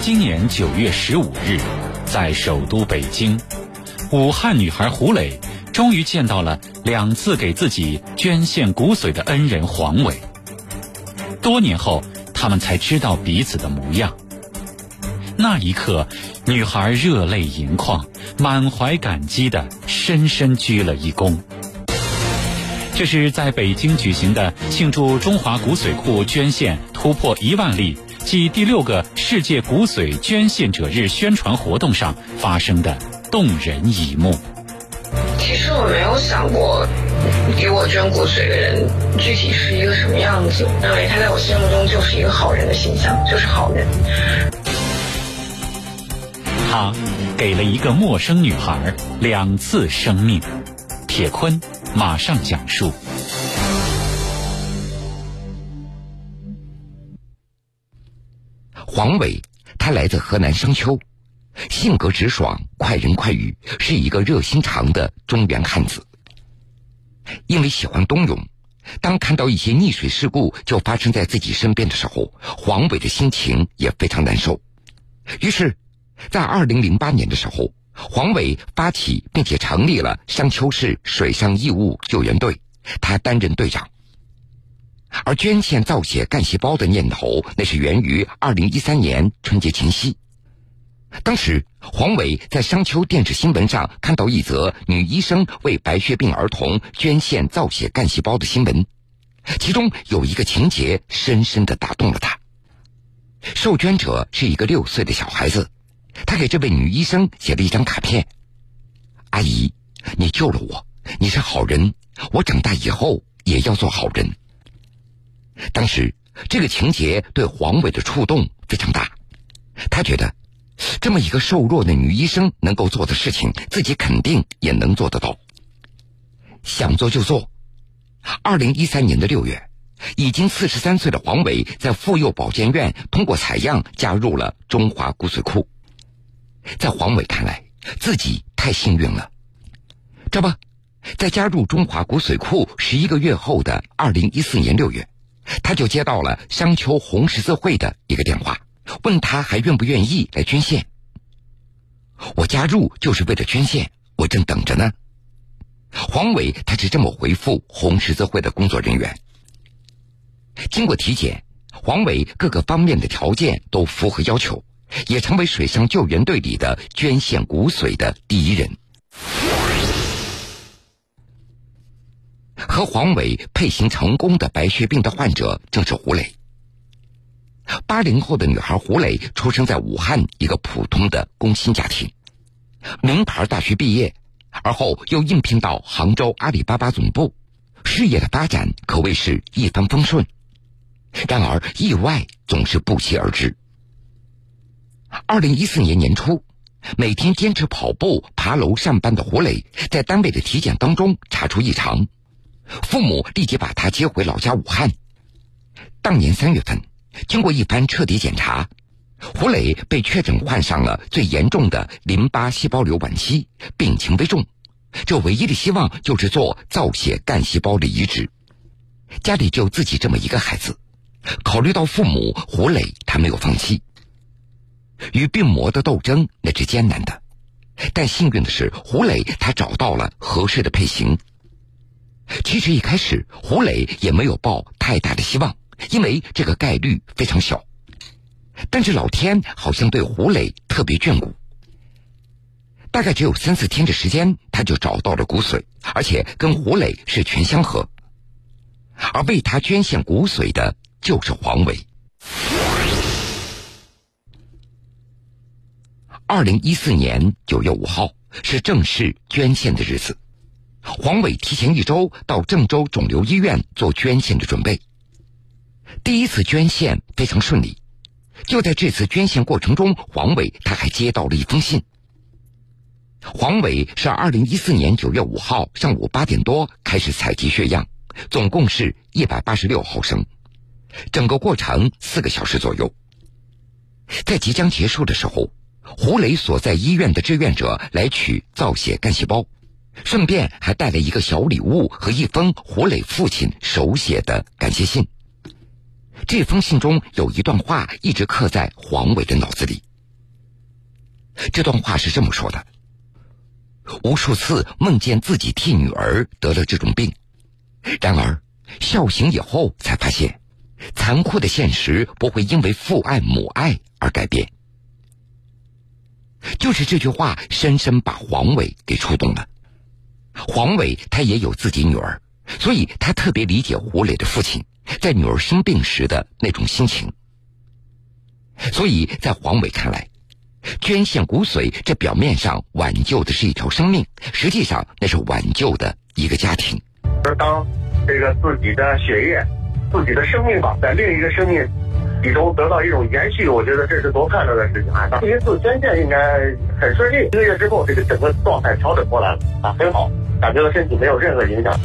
今年九月十五日，在首都北京，武汉女孩胡磊终于见到了两次给自己捐献骨髓的恩人黄伟。多年后，他们才知道彼此的模样。那一刻，女孩热泪盈眶，满怀感激的深深鞠了一躬。这是在北京举行的庆祝中华骨髓库捐献突破一万例暨第六个世界骨髓捐献者日宣传活动上发生的动人一幕。其实我没有想过，给我捐骨髓的人具体是一个什么样子。认为他在我心目中就是一个好人的形象，就是好人。他给了一个陌生女孩两次生命。铁坤马上讲述。黄伟，他来自河南商丘，性格直爽、快人快语，是一个热心肠的中原汉子。因为喜欢冬泳，当看到一些溺水事故就发生在自己身边的时候，黄伟的心情也非常难受。于是，在二零零八年的时候。黄伟发起并且成立了商丘市水上义务救援队，他担任队长。而捐献造血干细胞的念头，那是源于二零一三年春节前夕。当时，黄伟在商丘电视新闻上看到一则女医生为白血病儿童捐献造血干细胞的新闻，其中有一个情节深深的打动了他。受捐者是一个六岁的小孩子。他给这位女医生写了一张卡片：“阿姨，你救了我，你是好人，我长大以后也要做好人。”当时这个情节对黄伟的触动非常大，他觉得这么一个瘦弱的女医生能够做的事情，自己肯定也能做得到。想做就做。二零一三年的六月，已经四十三岁的黄伟在妇幼保健院通过采样加入了中华骨髓库。在黄伟看来，自己太幸运了。这不，在加入中华骨髓库十一个月后的二零一四年六月，他就接到了商丘红十字会的一个电话，问他还愿不愿意来捐献。我加入就是为了捐献，我正等着呢。黄伟他是这么回复红十字会的工作人员。经过体检，黄伟各个方面的条件都符合要求。也成为水上救援队里的捐献骨髓的第一人。和黄伟配型成功的白血病的患者正是胡磊。八零后的女孩胡磊出生在武汉一个普通的工薪家庭，名牌大学毕业，而后又应聘到杭州阿里巴巴总部，事业的发展可谓是一帆风顺。然而意外总是不期而至。二零一四年年初，每天坚持跑步、爬楼上班的胡磊，在单位的体检当中查出异常，父母立即把他接回老家武汉。当年三月份，经过一番彻底检查，胡磊被确诊患上了最严重的淋巴细胞瘤晚期，病情危重。这唯一的希望就是做造血干细胞的移植。家里就自己这么一个孩子，考虑到父母，胡磊他没有放弃。与病魔的斗争那是艰难的，但幸运的是，胡磊他找到了合适的配型。其实一开始，胡磊也没有抱太大的希望，因为这个概率非常小。但是老天好像对胡磊特别眷顾，大概只有三四天的时间，他就找到了骨髓，而且跟胡磊是全相合。而为他捐献骨髓的就是黄伟。二零一四年九月五号是正式捐献的日子，黄伟提前一周到郑州肿瘤医院做捐献的准备。第一次捐献非常顺利，就在这次捐献过程中，黄伟他还接到了一封信。黄伟是二零一四年九月五号上午八点多开始采集血样，总共是一百八十六毫升，整个过程四个小时左右。在即将结束的时候。胡磊所在医院的志愿者来取造血干细胞，顺便还带了一个小礼物和一封胡磊父亲手写的感谢信。这封信中有一段话一直刻在黄伟的脑子里。这段话是这么说的：无数次梦见自己替女儿得了这种病，然而笑醒以后才发现，残酷的现实不会因为父爱母爱而改变。就是这句话，深深把黄伟给触动了。黄伟他也有自己女儿，所以他特别理解胡磊的父亲在女儿生病时的那种心情。所以在黄伟看来，捐献骨髓，这表面上挽救的是一条生命，实际上那是挽救的一个家庭。而当这个自己的血液、自己的生命吧，在另一个生命体中得到一种延续，我觉得这是多快乐的事情啊！第一次捐献应该很顺利，一个月之后，这个整个状态调整过来了啊，很好，感觉到身体没有任何影响。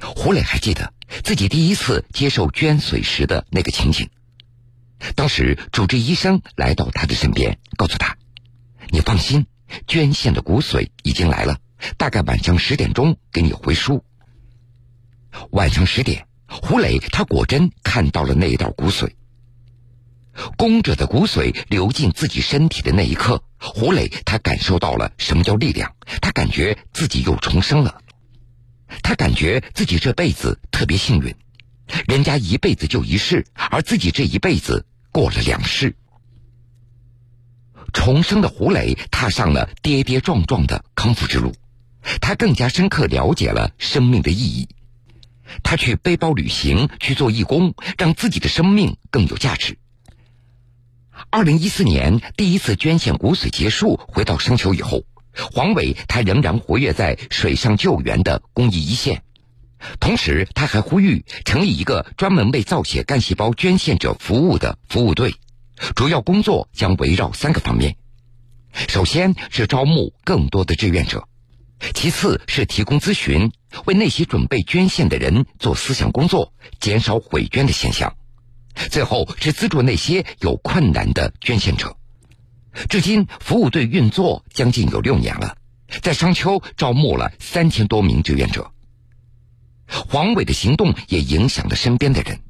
胡磊还记得自己第一次接受捐髓时的那个情景。当时主治医生来到他的身边，告诉他：“你放心，捐献的骨髓已经来了，大概晚上十点钟给你回输。”晚上十点，胡磊他果真看到了那一道骨髓。公者的骨髓流进自己身体的那一刻，胡磊他感受到了什么叫力量，他感觉自己又重生了，他感觉自己这辈子特别幸运，人家一辈子就一世，而自己这一辈子。过了两世，重生的胡磊踏上了跌跌撞撞的康复之路，他更加深刻了解了生命的意义。他去背包旅行，去做义工，让自己的生命更有价值。二零一四年第一次捐献骨髓结束，回到生球以后，黄伟他仍然活跃在水上救援的公益一线。同时，他还呼吁成立一个专门为造血干细胞捐献者服务的服务队，主要工作将围绕三个方面：首先是招募更多的志愿者，其次是提供咨询，为那些准备捐献的人做思想工作，减少毁捐的现象；最后是资助那些有困难的捐献者。至今，服务队运作将近有六年了，在商丘招募了三千多名志愿者。黄伟的行动也影响了身边的人。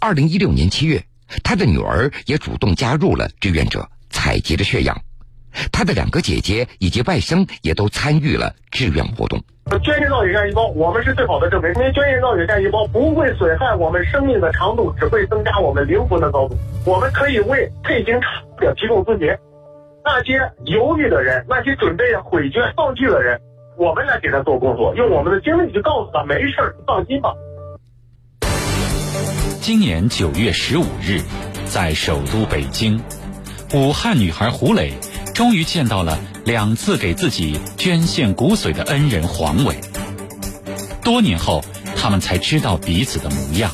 二零一六年七月，他的女儿也主动加入了志愿者，采集了血样。他的两个姐姐以及外甥也都参与了志愿活动。捐献造血干细胞，我们是最好的证明。因为捐献造血干细胞不会损害我们生命的长度，只会增加我们灵魂的高度。我们可以为配型者提供咨询。那些犹豫的人，那些准备毁捐放弃的人。我们来给他做工作，用我们的经历去告诉他没事放心吧。今年九月十五日，在首都北京，武汉女孩胡磊终于见到了两次给自己捐献骨髓的恩人黄伟。多年后，他们才知道彼此的模样。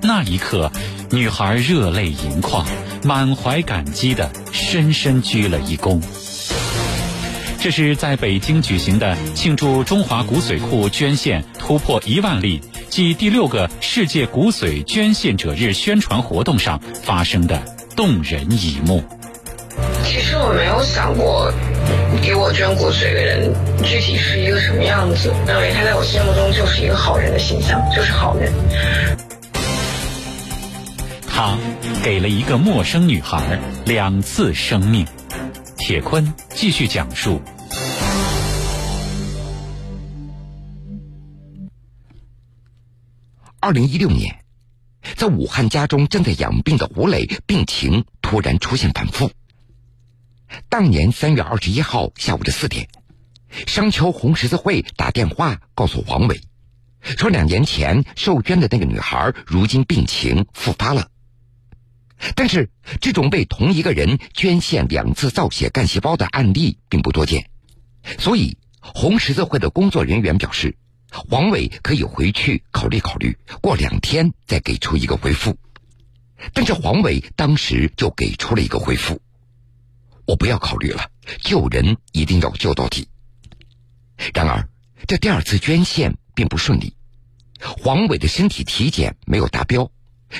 那一刻，女孩热泪盈眶，满怀感激的深深鞠了一躬。这是在北京举行的庆祝中华骨髓库捐献突破一万例暨第六个世界骨髓捐献者日宣传活动上发生的动人一幕。我没有想过，给我捐骨髓的人具体是一个什么样子，认为他在我心目中就是一个好人的形象，就是好人。他给了一个陌生女孩两次生命。铁坤继续讲述。二零一六年，在武汉家中正在养病的胡磊病情突然出现反复。当年三月二十一号下午的四点，商丘红十字会打电话告诉黄伟，说两年前受捐的那个女孩如今病情复发了。但是，这种为同一个人捐献两次造血干细胞的案例并不多见，所以红十字会的工作人员表示，黄伟可以回去考虑考虑，过两天再给出一个回复。但是黄伟当时就给出了一个回复：“我不要考虑了，救人一定要救到底。”然而，这第二次捐献并不顺利，黄伟的身体体检没有达标。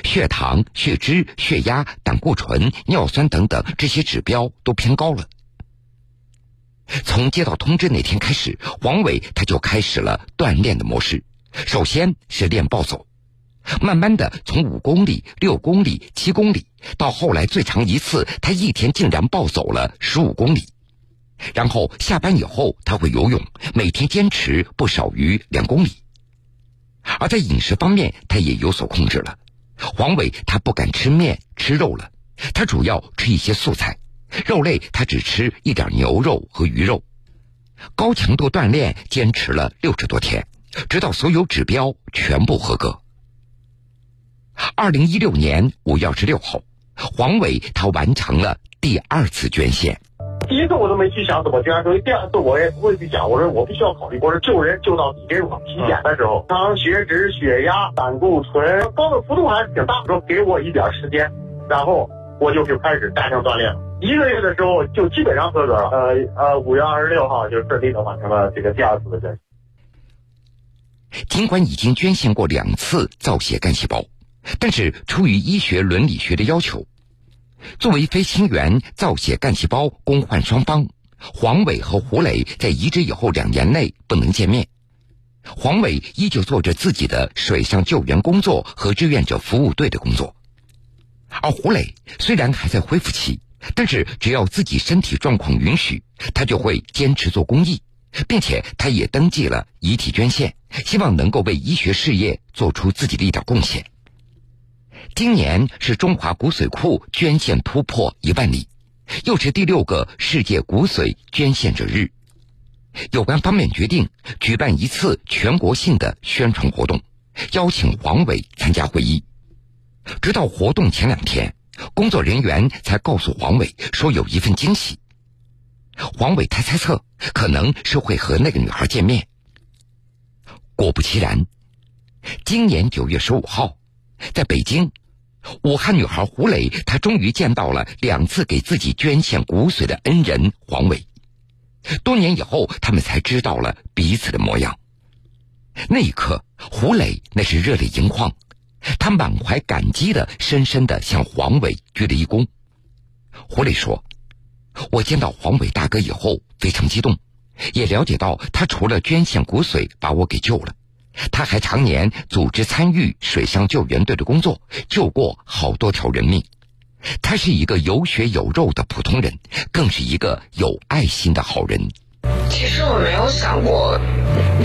血糖、血脂、血压、胆固醇、尿酸等等这些指标都偏高了。从接到通知那天开始，黄伟他就开始了锻炼的模式，首先是练暴走，慢慢的从五公里、六公里、七公里，到后来最长一次，他一天竟然暴走了十五公里。然后下班以后他会游泳，每天坚持不少于两公里。而在饮食方面，他也有所控制了。黄伟他不敢吃面吃肉了，他主要吃一些素菜，肉类他只吃一点牛肉和鱼肉。高强度锻炼坚持了六十多天，直到所有指标全部合格。二零一六年五月二十六号，黄伟他完成了第二次捐献。第一次我都没去想怎么捐，所以第二次我也不会去想。我说我必须要考虑，我说救人救到底。给我体检的时候，当、血脂、血压、胆固醇高的幅度还是挺大。说给我一点时间，然后我就就开始加强锻炼了。一个月的时候就基本上合格了。呃呃，五月二十六号就顺利的完成了这个第二次的捐。尽管已经捐献过两次造血干细胞，但是出于医学伦理学的要求。作为飞行员造血干细胞公患双方，黄伟和胡磊在移植以后两年内不能见面。黄伟依旧做着自己的水上救援工作和志愿者服务队的工作，而胡磊虽然还在恢复期，但是只要自己身体状况允许，他就会坚持做公益，并且他也登记了遗体捐献，希望能够为医学事业做出自己的一点贡献。今年是中华骨髓库捐献突破一万例，又是第六个世界骨髓捐献者日。有关方面决定举办一次全国性的宣传活动，邀请黄伟参加会议。直到活动前两天，工作人员才告诉黄伟说有一份惊喜。黄伟他猜测可能是会和那个女孩见面。果不其然，今年九月十五号。在北京，武汉女孩胡磊，她终于见到了两次给自己捐献骨髓的恩人黄伟。多年以后，他们才知道了彼此的模样。那一刻，胡磊那是热泪盈眶，他满怀感激的深深的向黄伟鞠了一躬。胡磊说：“我见到黄伟大哥以后非常激动，也了解到他除了捐献骨髓把我给救了。”他还常年组织参与水上救援队的工作，救过好多条人命。他是一个有血有肉的普通人，更是一个有爱心的好人。其实我没有想过，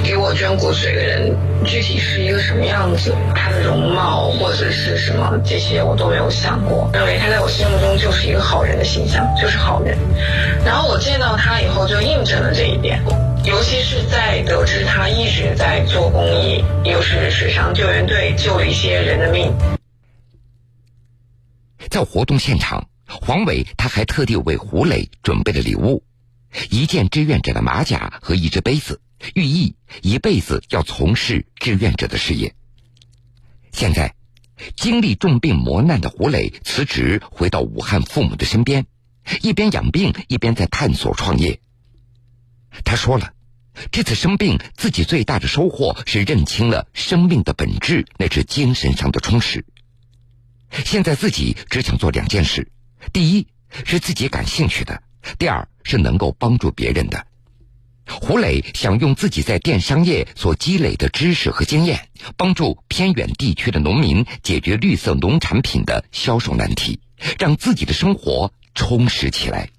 给我捐骨髓的人具体是一个什么样子，他的容貌或者是什么这些我都没有想过。认为他在我心目中就是一个好人的形象，就是好人。然后我见到他以后，就印证了这一点。尤其是在得知他一直在做公益，又是水上救援队救了一些人的命。在活动现场，黄伟他还特地为胡磊准备了礼物，一件志愿者的马甲和一只杯子，寓意一辈子要从事志愿者的事业。现在，经历重病磨难的胡磊辞职回到武汉父母的身边，一边养病一边在探索创业。他说了，这次生病，自己最大的收获是认清了生命的本质，那是精神上的充实。现在自己只想做两件事：第一是自己感兴趣的；第二是能够帮助别人的。胡磊想用自己在电商业所积累的知识和经验，帮助偏远地区的农民解决绿色农产品的销售难题，让自己的生活充实起来。